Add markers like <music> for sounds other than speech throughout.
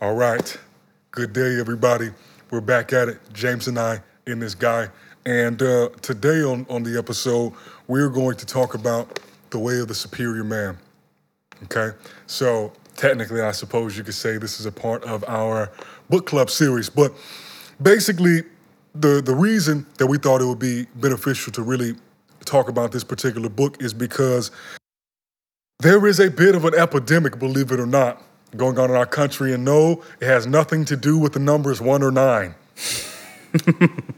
All right. Good day, everybody. We're back at it. James and I in this guy. And uh, today on, on the episode, we're going to talk about the way of the superior man. Okay? So, technically, I suppose you could say this is a part of our book club series. But basically, the, the reason that we thought it would be beneficial to really talk about this particular book is because there is a bit of an epidemic, believe it or not, going on in our country. And no, it has nothing to do with the numbers one or nine. <laughs>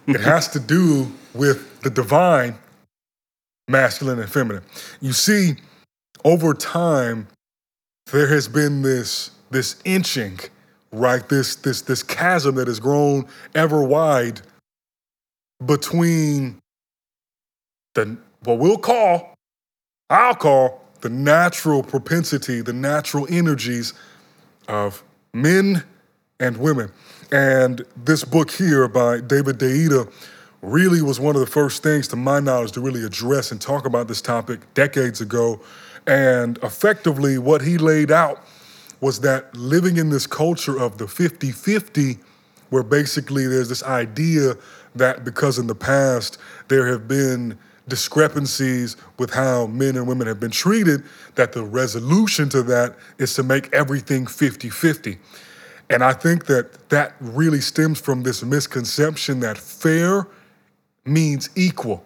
it has to do with the divine, masculine and feminine. You see, over time, there has been this, this inching, right? This, this, this chasm that has grown ever wide between the what we'll call, I'll call the natural propensity, the natural energies of men and women. And this book here by David Deida really was one of the first things, to my knowledge, to really address and talk about this topic decades ago. And effectively, what he laid out was that living in this culture of the 50 50, where basically there's this idea that because in the past there have been discrepancies with how men and women have been treated, that the resolution to that is to make everything 50 50. And I think that that really stems from this misconception that fair means equal.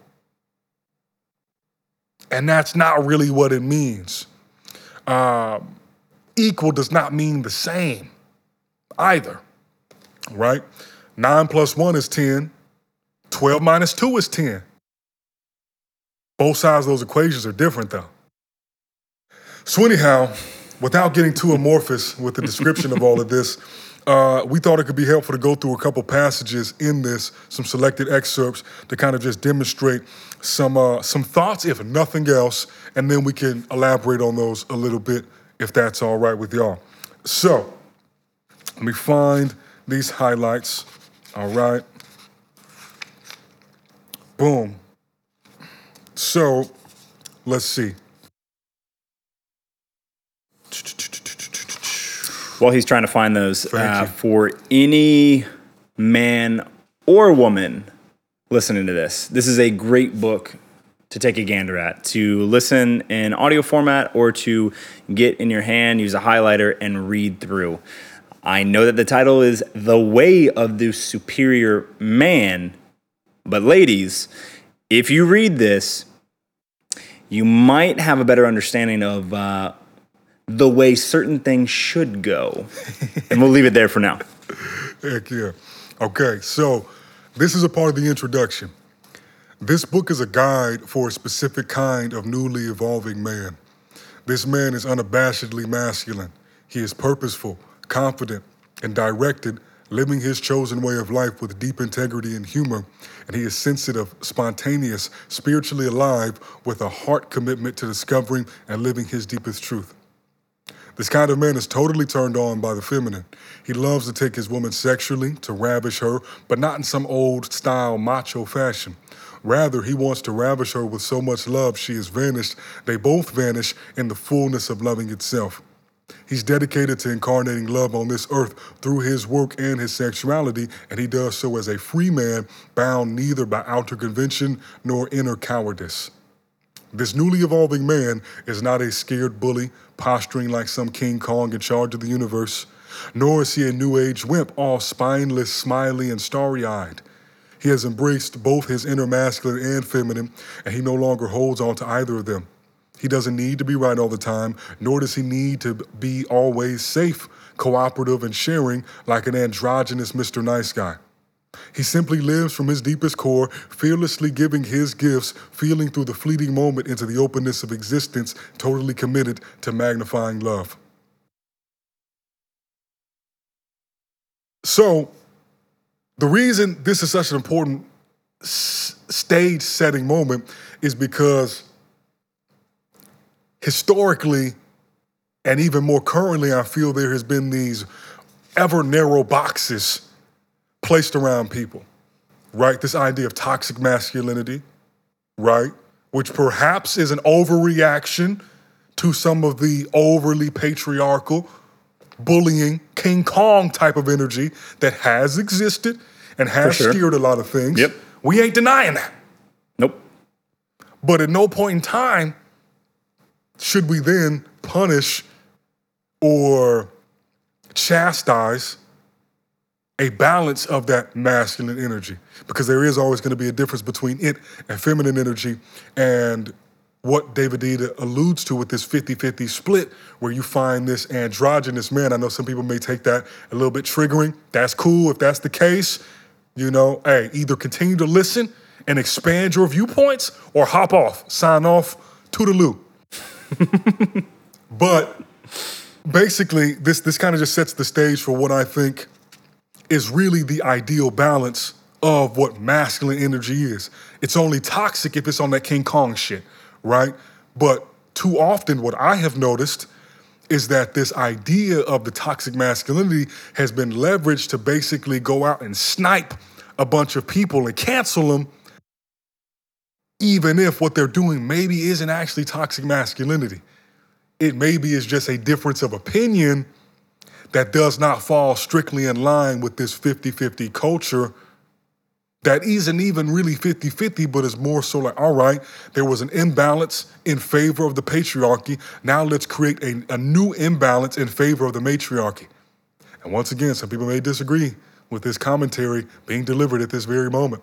And that's not really what it means. Um, equal does not mean the same either, right? Nine plus one is 10, 12 minus two is 10. Both sides of those equations are different, though. So, anyhow, without getting too amorphous with the description of all of this, <laughs> uh, we thought it could be helpful to go through a couple passages in this, some selected excerpts to kind of just demonstrate some uh, some thoughts, if nothing else, and then we can elaborate on those a little bit, if that's all right with y'all. So, let me find these highlights. All right. Boom. So let's see. While he's trying to find those, uh, for any man or woman listening to this, this is a great book to take a gander at, to listen in audio format or to get in your hand, use a highlighter, and read through. I know that the title is The Way of the Superior Man, but ladies, if you read this, you might have a better understanding of uh, the way certain things should go. <laughs> and we'll leave it there for now. Heck yeah. Okay, so this is a part of the introduction. This book is a guide for a specific kind of newly evolving man. This man is unabashedly masculine. He is purposeful, confident, and directed living his chosen way of life with deep integrity and humor, and he is sensitive, spontaneous, spiritually alive, with a heart commitment to discovering and living his deepest truth. This kind of man is totally turned on by the feminine. He loves to take his woman sexually, to ravish her, but not in some old style macho fashion. Rather, he wants to ravish her with so much love she is vanished, they both vanish in the fullness of loving itself. He's dedicated to incarnating love on this earth through his work and his sexuality, and he does so as a free man, bound neither by outer convention nor inner cowardice. This newly evolving man is not a scared bully posturing like some King Kong in charge of the universe, nor is he a new age wimp, all spineless, smiley, and starry eyed. He has embraced both his inner masculine and feminine, and he no longer holds on to either of them. He doesn't need to be right all the time, nor does he need to be always safe, cooperative, and sharing like an androgynous Mr. Nice Guy. He simply lives from his deepest core, fearlessly giving his gifts, feeling through the fleeting moment into the openness of existence, totally committed to magnifying love. So, the reason this is such an important stage setting moment is because historically and even more currently, I feel there has been these ever narrow boxes placed around people, right? This idea of toxic masculinity, right? Which perhaps is an overreaction to some of the overly patriarchal bullying, King Kong type of energy that has existed and has sure. steered a lot of things. Yep. We ain't denying that. Nope. But at no point in time should we then punish or chastise a balance of that masculine energy because there is always going to be a difference between it and feminine energy and what David Deida alludes to with this 50-50 split where you find this androgynous man. I know some people may take that a little bit triggering. That's cool if that's the case. You know, hey, either continue to listen and expand your viewpoints or hop off, sign off, toodaloo. <laughs> but basically, this this kind of just sets the stage for what I think is really the ideal balance of what masculine energy is. It's only toxic if it's on that King Kong shit, right? But too often, what I have noticed is that this idea of the toxic masculinity has been leveraged to basically go out and snipe a bunch of people and cancel them, even if what they're doing maybe isn't actually toxic masculinity. It maybe is just a difference of opinion that does not fall strictly in line with this 50 50 culture that isn't even really 50 50, but is more so like, all right, there was an imbalance in favor of the patriarchy. Now let's create a, a new imbalance in favor of the matriarchy. And once again, some people may disagree with this commentary being delivered at this very moment.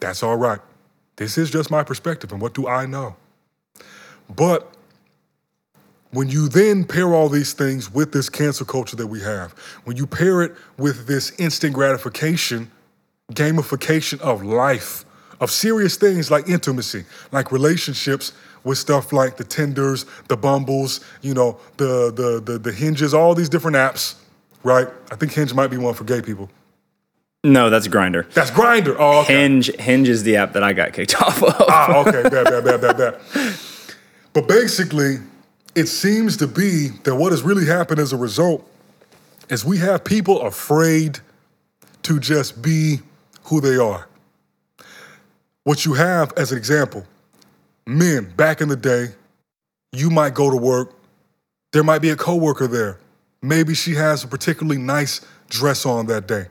That's all right. This is just my perspective, and what do I know? But when you then pair all these things with this cancel culture that we have, when you pair it with this instant gratification, gamification of life, of serious things like intimacy, like relationships with stuff like the Tinders, the Bumbles, you know, the the the, the Hinges, all these different apps, right? I think Hinge might be one for gay people. No, that's Grindr. That's Grindr. Oh, okay. Hinge Hinge is the app that I got kicked <laughs> off of. ah, okay, bad, bad, bad, bad, bad. But basically, it seems to be that what has really happened as a result is we have people afraid to just be who they are. What you have as an example, men back in the day, you might go to work, there might be a coworker there. Maybe she has a particularly nice dress on that day,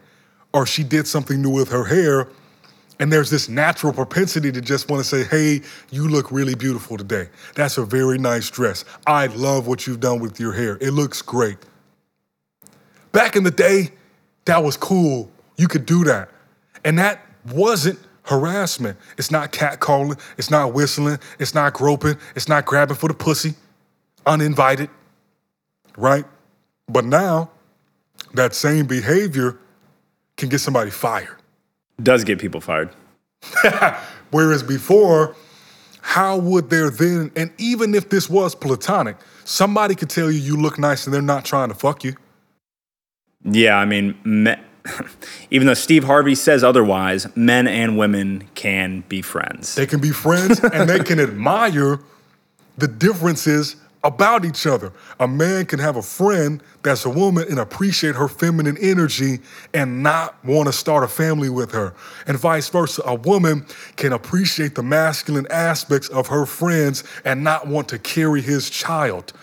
or she did something new with her hair and there's this natural propensity to just want to say, hey, you look really beautiful today. That's a very nice dress. I love what you've done with your hair. It looks great. Back in the day, that was cool. You could do that. And that wasn't harassment. It's not catcalling. It's not whistling. It's not groping. It's not grabbing for the pussy, uninvited, right? But now, that same behavior can get somebody fired does get people fired. <laughs> Whereas before, how would there then, and even if this was platonic, somebody could tell you you look nice and they're not trying to fuck you. Yeah, I mean, me, <laughs> even though Steve Harvey says otherwise, men and women can be friends. They can be friends and they can <laughs> admire the differences about each other. A man can have a friend that's a woman and appreciate her feminine energy and not want to start a family with her. And vice versa, a woman can appreciate the masculine aspects of her friends and not want to carry his child.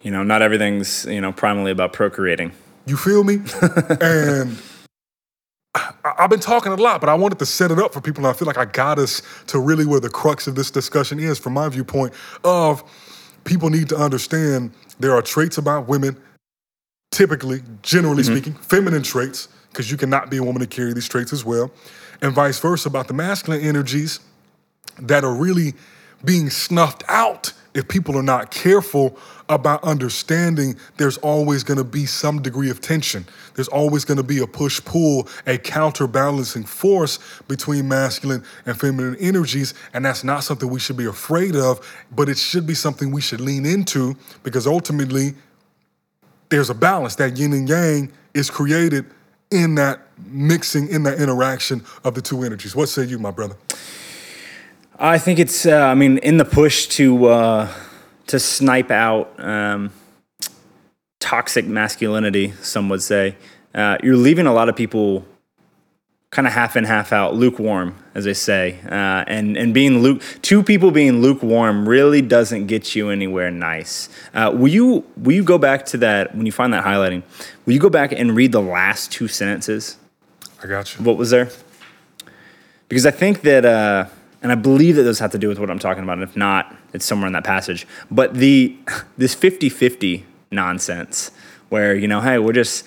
You know, not everything's, you know, primarily about procreating. You feel me? <laughs> and I've been talking a lot, but I wanted to set it up for people. And I feel like I got us to really where the crux of this discussion is, from my viewpoint, of people need to understand there are traits about women, typically, generally mm-hmm. speaking, feminine traits, because you cannot be a woman to carry these traits as well, and vice versa about the masculine energies that are really being snuffed out if people are not careful about understanding there's always going to be some degree of tension. There's always going to be a push pull, a counterbalancing force between masculine and feminine energies. And that's not something we should be afraid of, but it should be something we should lean into because ultimately there's a balance. That yin and yang is created in that mixing, in that interaction of the two energies. What say you, my brother? I think it's. Uh, I mean, in the push to uh, to snipe out um, toxic masculinity, some would say, uh, you're leaving a lot of people kind of half in, half out, lukewarm, as they say. Uh, and and being luke, two people being lukewarm really doesn't get you anywhere nice. Uh, will you will you go back to that when you find that highlighting? Will you go back and read the last two sentences? I got you. What was there? Because I think that, uh, and I believe that those have to do with what I'm talking about. And if not, it's somewhere in that passage. But the <laughs> this 50-50 nonsense, where you know, hey, we're just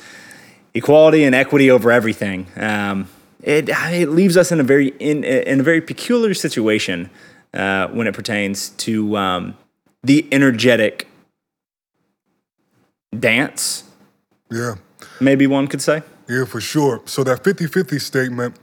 equality and equity over everything. Um, it, it leaves us in a very in, in a very peculiar situation uh, when it pertains to um, the energetic dance. Yeah. Maybe one could say. Yeah, for sure. So that 50-50 statement,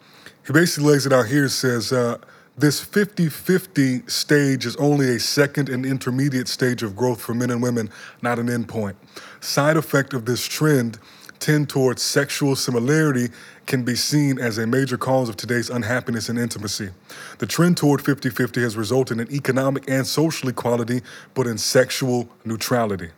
he basically lays it out here, says, uh, this 50-50 stage is only a second and intermediate stage of growth for men and women, not an endpoint. Side effect of this trend tend towards sexual similarity can be seen as a major cause of today's unhappiness and intimacy. The trend toward 50 50 has resulted in economic and social equality, but in sexual neutrality.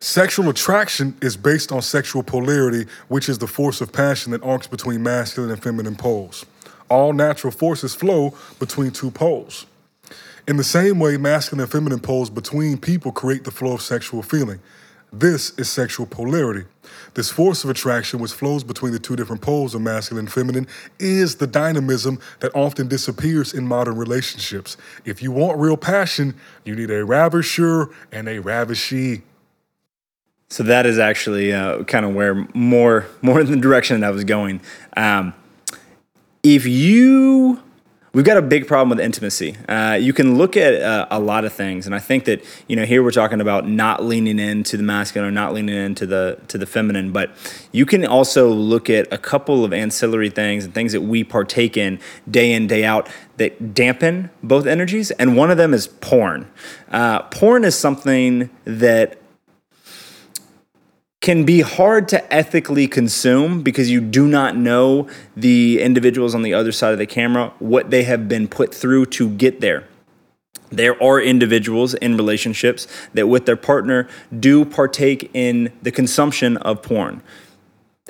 Sexual attraction is based on sexual polarity, which is the force of passion that arcs between masculine and feminine poles. All natural forces flow between two poles. In the same way, masculine and feminine poles between people create the flow of sexual feeling. This is sexual polarity. This force of attraction, which flows between the two different poles of masculine and feminine, is the dynamism that often disappears in modern relationships. If you want real passion, you need a ravisher and a ravishee. So that is actually uh, kind of where more more in the direction that I was going. Um, if you we've got a big problem with intimacy. Uh, you can look at uh, a lot of things, and I think that you know here we're talking about not leaning into the masculine or not leaning into the to the feminine, but you can also look at a couple of ancillary things and things that we partake in day in day out that dampen both energies, and one of them is porn. Uh, porn is something that can be hard to ethically consume because you do not know the individuals on the other side of the camera, what they have been put through to get there. There are individuals in relationships that, with their partner, do partake in the consumption of porn.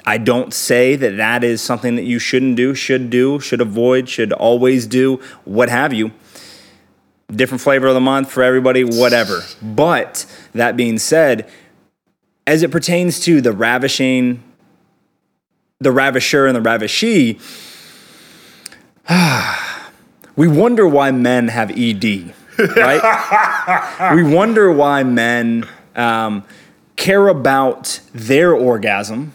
I don't say that that is something that you shouldn't do, should do, should avoid, should always do, what have you. Different flavor of the month for everybody, whatever. But that being said, as it pertains to the ravishing, the ravisher and the ravishee, <sighs> we wonder why men have ED, right? <laughs> we wonder why men um, care about their orgasm,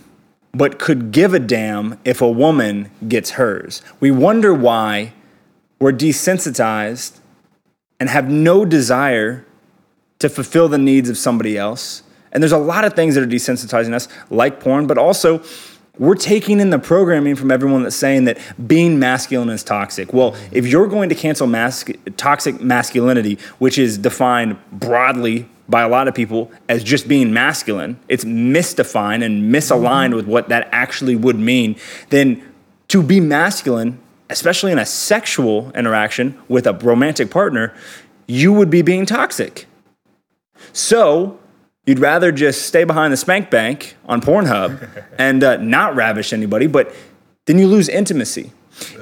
but could give a damn if a woman gets hers. We wonder why we're desensitized and have no desire to fulfill the needs of somebody else and there's a lot of things that are desensitizing us, like porn, but also we're taking in the programming from everyone that's saying that being masculine is toxic. Well, if you're going to cancel mas- toxic masculinity, which is defined broadly by a lot of people as just being masculine, it's misdefined and misaligned with what that actually would mean, then to be masculine, especially in a sexual interaction with a romantic partner, you would be being toxic. So, You'd rather just stay behind the spank bank on Pornhub <laughs> and uh, not ravish anybody, but then you lose intimacy.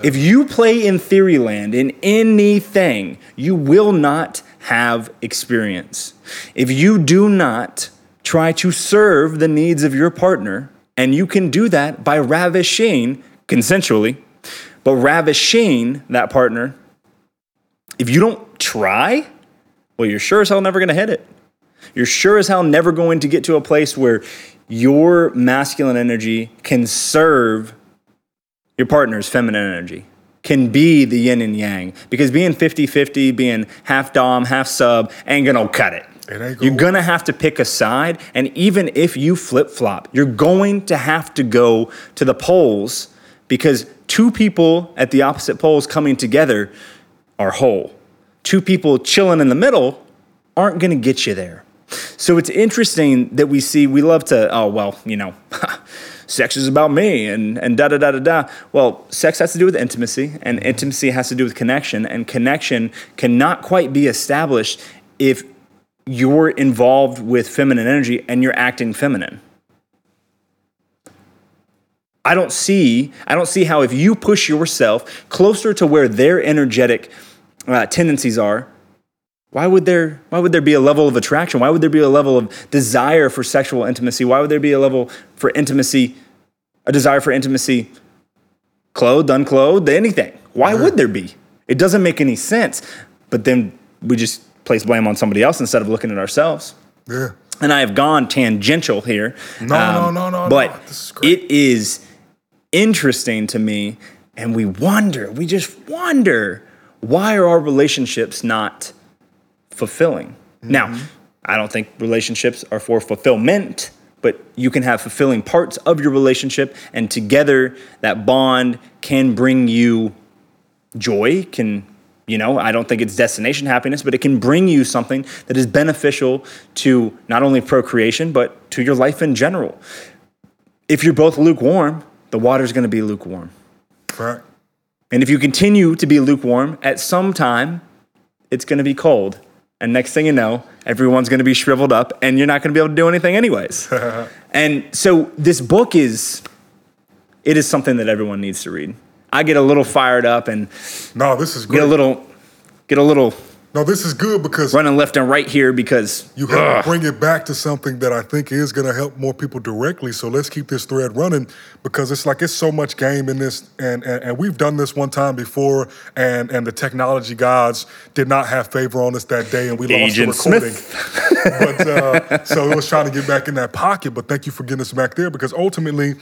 If you play in Theoryland in anything, you will not have experience. If you do not try to serve the needs of your partner, and you can do that by ravishing consensually, but ravishing that partner, if you don't try, well, you're sure as hell never gonna hit it. You're sure as hell never going to get to a place where your masculine energy can serve your partner's feminine energy, can be the yin and yang. Because being 50 50, being half Dom, half sub, ain't gonna cut it. it you're gonna have to pick a side. And even if you flip flop, you're going to have to go to the poles because two people at the opposite poles coming together are whole. Two people chilling in the middle aren't gonna get you there. So it's interesting that we see, we love to, oh, well, you know, <laughs> sex is about me and, and da da da da da. Well, sex has to do with intimacy, and intimacy has to do with connection, and connection cannot quite be established if you're involved with feminine energy and you're acting feminine. I don't see I don't see how if you push yourself closer to where their energetic uh, tendencies are, why would there why would there be a level of attraction? Why would there be a level of desire for sexual intimacy? Why would there be a level for intimacy, a desire for intimacy, clothed, unclothed, anything? Why yeah. would there be? It doesn't make any sense. But then we just place blame on somebody else instead of looking at ourselves. Yeah. And I have gone tangential here. No, um, no, no, no. But no. Is it is interesting to me. And we wonder, we just wonder, why are our relationships not fulfilling? Mm-hmm. Now, I don't think relationships are for fulfillment, but you can have fulfilling parts of your relationship, and together that bond can bring you joy, can you know, I don't think it's destination happiness, but it can bring you something that is beneficial to not only procreation, but to your life in general. If you're both lukewarm, the water's going to be lukewarm. Right. And if you continue to be lukewarm, at some time, it's going to be cold. And next thing you know, everyone's going to be shriveled up and you're not going to be able to do anything anyways. <laughs> and so this book is it is something that everyone needs to read. I get a little fired up and no, this is great. Get a little get a little no, this is good because running left and right here because you have to bring it back to something that I think is going to help more people directly. So let's keep this thread running because it's like it's so much game in this, and and, and we've done this one time before, and and the technology gods did not have favor on us that day, and we Agent lost the recording. but uh, <laughs> so it was trying to get back in that pocket. But thank you for getting us back there because ultimately.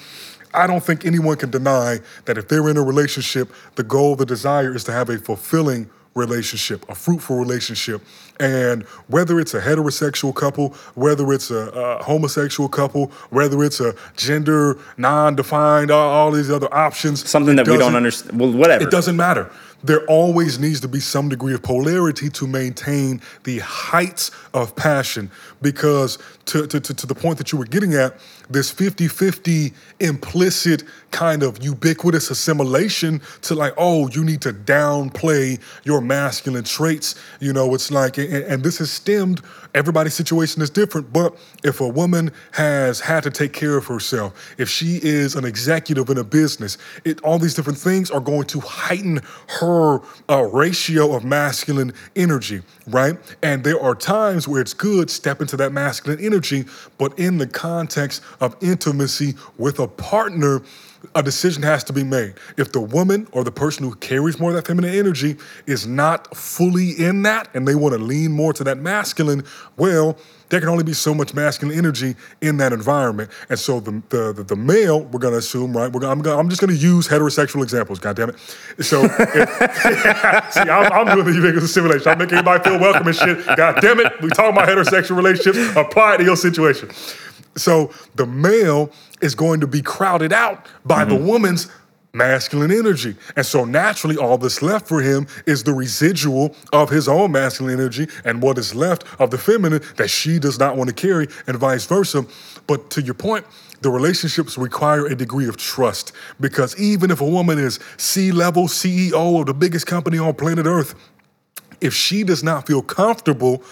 I don't think anyone can deny that if they're in a relationship, the goal, the desire is to have a fulfilling relationship, a fruitful relationship. And whether it's a heterosexual couple, whether it's a, a homosexual couple, whether it's a gender non-defined, all, all these other options, something that we don't understand. Well, whatever. It doesn't matter there always needs to be some degree of polarity to maintain the heights of passion because to, to, to, to the point that you were getting at this 50-50 implicit kind of ubiquitous assimilation to like oh you need to downplay your masculine traits. You know it's like and, and this has stemmed everybody's situation is different but if a woman has had to take care of herself if she is an executive in a business it all these different things are going to heighten her uh, ratio of masculine energy right? And there are times where it's good step into that masculine energy but in the context of intimacy with a partner a decision has to be made. If the woman or the person who carries more of that feminine energy is not fully in that and they want to lean more to that masculine, well, there can only be so much masculine energy in that environment. And so the the, the, the male, we're gonna assume, right? Gonna, I'm, gonna, I'm just gonna use heterosexual examples, God damn it. So, if, <laughs> see, I'm, I'm doing the simulation. I'm making everybody feel welcome and shit. God damn it, we talk about heterosexual relationships. Apply it to your situation. So the male is going to be crowded out by mm-hmm. the woman's masculine energy. And so naturally, all that's left for him is the residual of his own masculine energy and what is left of the feminine that she does not want to carry, and vice versa. But to your point, the relationships require a degree of trust because even if a woman is C level CEO of the biggest company on planet Earth, if she does not feel comfortable,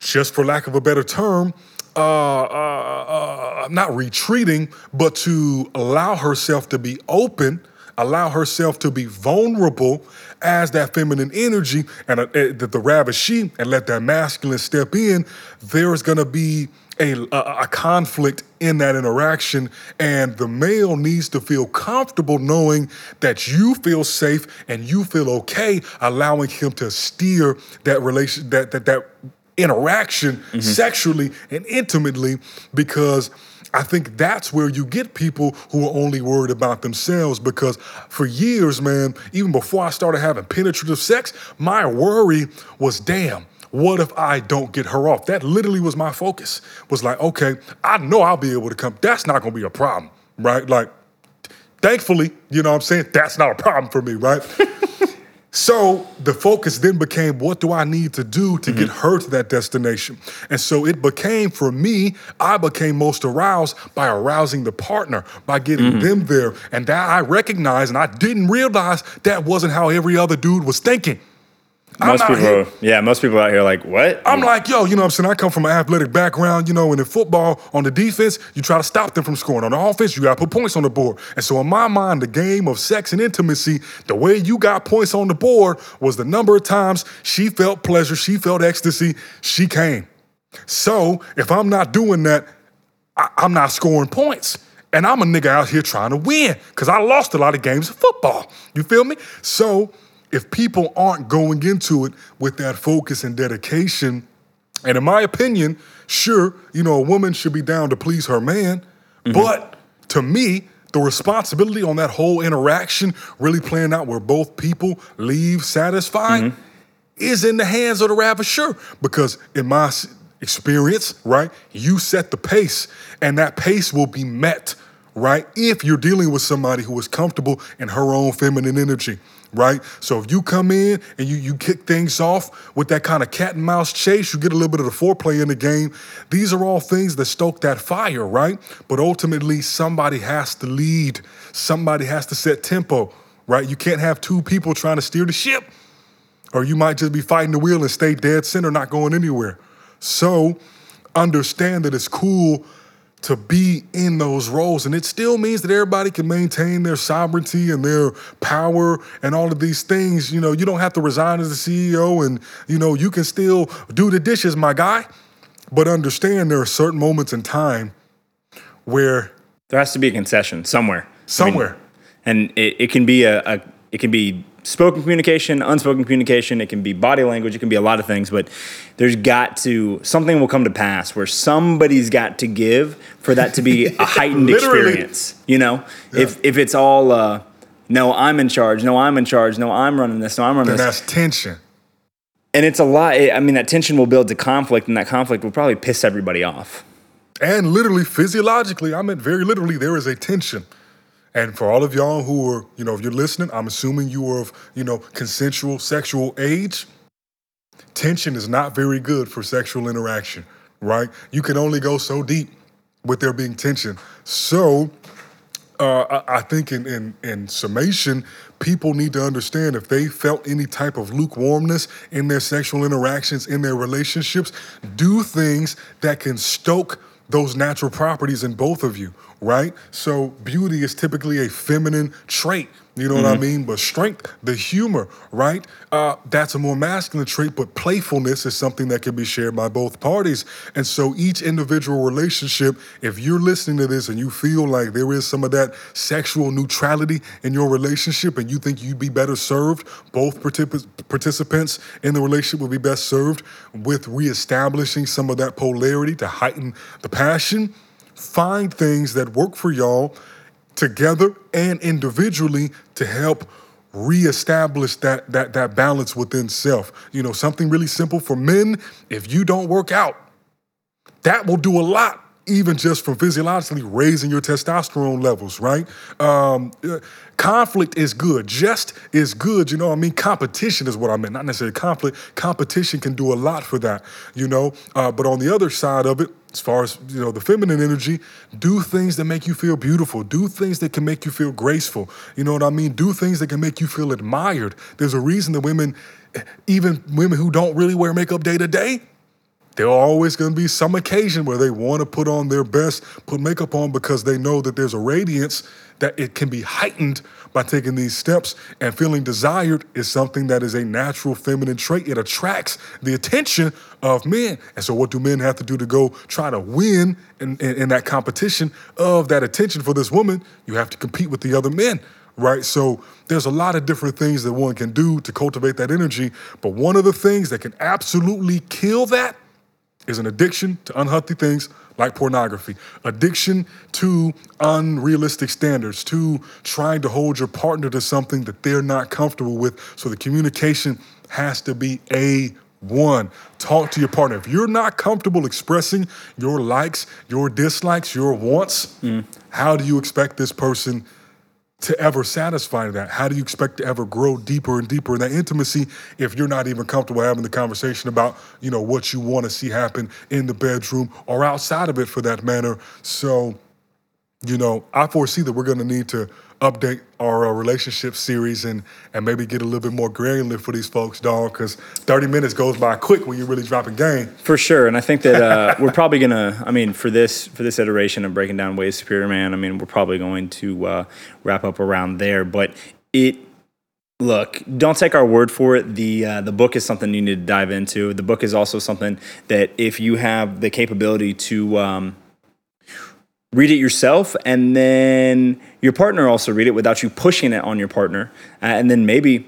just for lack of a better term, uh, uh, uh, not retreating, but to allow herself to be open, allow herself to be vulnerable as that feminine energy and uh, eh, the, the ravishee and let that masculine step in, there is going to be a, a, conflict in that interaction, and the male needs to feel comfortable knowing that you feel safe and you feel okay, allowing him to steer that relation that that that interaction mm-hmm. sexually and intimately because I think that's where you get people who are only worried about themselves because for years, man, even before I started having penetrative sex, my worry was damn, what if I don't get her off? That literally was my focus. Was like, okay, I know I'll be able to come. That's not gonna be a problem, right? Like, thankfully, you know what I'm saying? That's not a problem for me, right? <laughs> So the focus then became what do I need to do to mm-hmm. get her to that destination? And so it became for me, I became most aroused by arousing the partner, by getting mm-hmm. them there. And that I recognized and I didn't realize that wasn't how every other dude was thinking. Most people, here, yeah, most people out here like, what? I'm like, yo, you know what I'm saying? I come from an athletic background, you know, and in football, on the defense, you try to stop them from scoring. On the offense, you got to put points on the board. And so, in my mind, the game of sex and intimacy, the way you got points on the board was the number of times she felt pleasure, she felt ecstasy, she came. So, if I'm not doing that, I- I'm not scoring points. And I'm a nigga out here trying to win because I lost a lot of games of football. You feel me? So, if people aren't going into it with that focus and dedication, and in my opinion, sure, you know, a woman should be down to please her man, mm-hmm. but to me, the responsibility on that whole interaction really playing out where both people leave satisfied mm-hmm. is in the hands of the ravisher. Because in my experience, right, you set the pace, and that pace will be met, right, if you're dealing with somebody who is comfortable in her own feminine energy right? So if you come in and you you kick things off with that kind of cat and mouse chase, you get a little bit of the foreplay in the game. These are all things that stoke that fire, right? But ultimately, somebody has to lead. Somebody has to set tempo, right? You can't have two people trying to steer the ship, or you might just be fighting the wheel and stay dead center, not going anywhere. So understand that it's cool to be in those roles. And it still means that everybody can maintain their sovereignty and their power and all of these things. You know, you don't have to resign as the CEO and, you know, you can still do the dishes, my guy. But understand there are certain moments in time where there has to be a concession somewhere. Somewhere. I mean, and it, it can be a, a it can be spoken communication, unspoken communication. It can be body language. It can be a lot of things, but there's got to something will come to pass where somebody's got to give for that to be <laughs> a heightened experience. You know, yeah. if if it's all uh, no, I'm in charge. No, I'm in charge. No, I'm running this. No, I'm running then this. That's tension. And it's a lot. I mean, that tension will build to conflict, and that conflict will probably piss everybody off. And literally, physiologically, I meant very literally, there is a tension. And for all of y'all who are, you know, if you're listening, I'm assuming you are of, you know, consensual sexual age. Tension is not very good for sexual interaction, right? You can only go so deep with there being tension. So uh, I, think in, in, in summation, people need to understand if they felt any type of lukewarmness in their sexual interactions, in their relationships, do things that can stoke those natural properties in both of you, right? So beauty is typically a feminine trait. You know mm-hmm. what I mm-hmm. mean? But strength, the humor, right? Uh, that's a more masculine trait, but playfulness is something that can be shared by both parties. And so each individual relationship, if you're listening to this and you feel like there is some of that sexual neutrality in your relationship and you think you'd be better served, both particip- participants in the relationship will be best served with reestablishing some of that polarity to heighten the passion find things that work for y'all together and individually to help reestablish that that that balance within self. You know, something really simple for men, if you don't work out, that will do a lot even just from physiologically raising your testosterone levels, right? Um, uh, conflict is good. Just is good. You know I mean? Competition is what I meant, not necessarily conflict. Competition can do a lot for that, you know? Uh, but on the other side of it, as far as you know the feminine energy do things that make you feel beautiful do things that can make you feel graceful you know what i mean do things that can make you feel admired there's a reason that women even women who don't really wear makeup day to day there's always going to be some occasion where they want to put on their best put makeup on because they know that there's a radiance that it can be heightened by taking these steps and feeling desired is something that is a natural feminine trait. It attracts the attention of men. And so, what do men have to do to go try to win in, in, in that competition of that attention for this woman? You have to compete with the other men right? So there's a lot of different things that one can do to cultivate that energy. But one of the things that can absolutely kill that is an addiction to unhealthy things like pornography, addiction to unrealistic standards, to trying to hold your partner to something that they're not comfortable with. So the communication has to be a one, talk to your partner. If you're not comfortable expressing your likes, your dislikes, your wants, mm. how do you expect this person to ever satisfy that? How do you expect to ever grow deeper and deeper in that intimacy if you're not even comfortable having the conversation about, you know, what you want to see happen in the bedroom or outside of it for that matter? So you know, I foresee that we're going to need to update our uh, relationship series and and maybe get a little bit more granular for these folks, dog. Because 30 minutes goes by quick when you're really dropping game. For sure, and I think that uh, <laughs> we're probably gonna. I mean, for this for this iteration of breaking down ways superior man, I mean, we're probably going to uh, wrap up around there. But it look don't take our word for it the uh, the book is something you need to dive into the book is also something that if you have the capability to um, read it yourself and then your partner also read it without you pushing it on your partner. Uh, and then maybe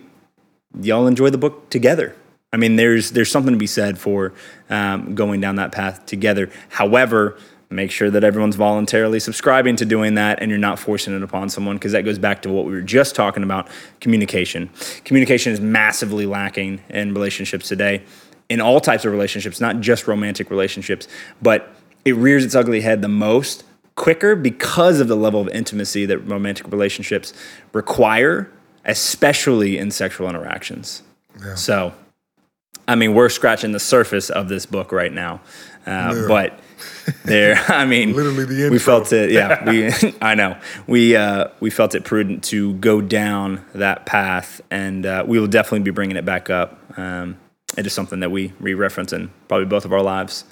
y'all enjoy the book together. I mean there's there's something to be said for um, going down that path together. However make sure that everyone's voluntarily subscribing to doing that and you're not forcing it upon someone because that goes back to what we were just talking about communication. Communication is massively lacking in relationships today in all types of relationships not just romantic relationships but it rears its ugly head the most quicker because of the level of intimacy that romantic relationships require, especially in sexual interactions. Yeah. So, I mean, we're scratching the surface of this book right now, uh, yeah. but there, <laughs> I mean, literally the intro. we felt it. Yeah, we, <laughs> <laughs> I know we uh, we felt it prudent to go down that path, and uh, we will definitely be bringing it back up. Um, it is something that we re-reference in probably both of our lives.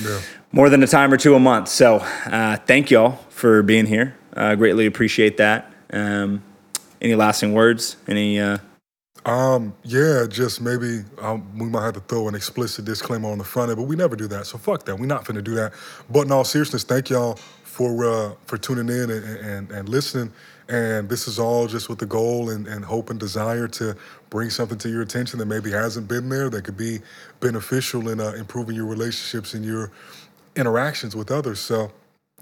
Yeah more than a time or two a month. So uh, thank y'all for being here. Uh, greatly appreciate that. Um, any lasting words? Any? Uh... Um, yeah, just maybe um, we might have to throw an explicit disclaimer on the front end, but we never do that. So fuck that. We're not finna do that. But in all seriousness, thank y'all for uh, for tuning in and, and, and listening. And this is all just with the goal and, and hope and desire to bring something to your attention that maybe hasn't been there that could be beneficial in uh, improving your relationships and your interactions with others. So,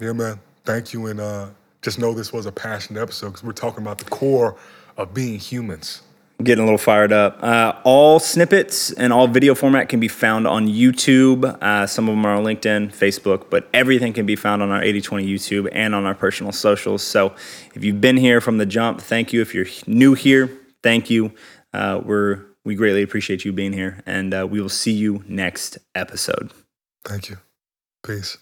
yeah, man, thank you. And uh, just know this was a passionate episode because we're talking about the core of being humans. Getting a little fired up. Uh, all snippets and all video format can be found on YouTube. Uh, some of them are on LinkedIn, Facebook, but everything can be found on our 8020 YouTube and on our personal socials. So if you've been here from the jump, thank you. If you're new here, thank you. Uh, we're we greatly appreciate you being here, and uh, we will see you next episode. Thank you. Peace.